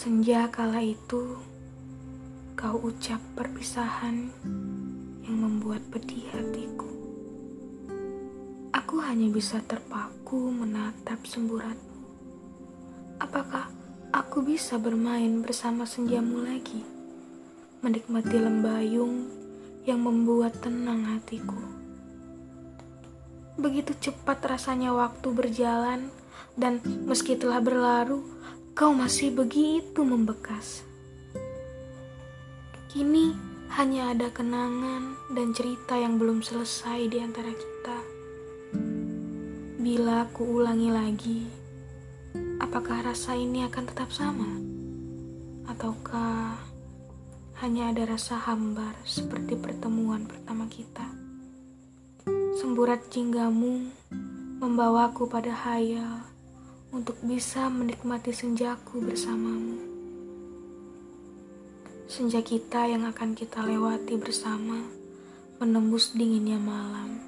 Senja kala itu, kau ucap perpisahan yang membuat pedih hatiku. Aku hanya bisa terpaku menatap semburatmu. Apakah aku bisa bermain bersama senjamu lagi? Menikmati lembayung yang membuat tenang hatiku. Begitu cepat rasanya waktu berjalan dan meski telah berlalu, kau masih begitu membekas. Kini hanya ada kenangan dan cerita yang belum selesai di antara kita. Bila aku ulangi lagi, apakah rasa ini akan tetap sama? Ataukah hanya ada rasa hambar seperti pertemuan pertama kita? Semburat jinggamu membawaku pada hayal untuk bisa menikmati senjaku bersamamu. Senja kita yang akan kita lewati bersama, menembus dinginnya malam,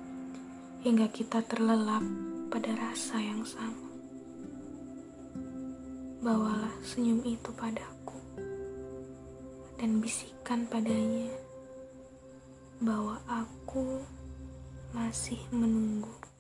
hingga kita terlelap pada rasa yang sama. Bawalah senyum itu padaku, dan bisikan padanya bahwa aku masih menunggu.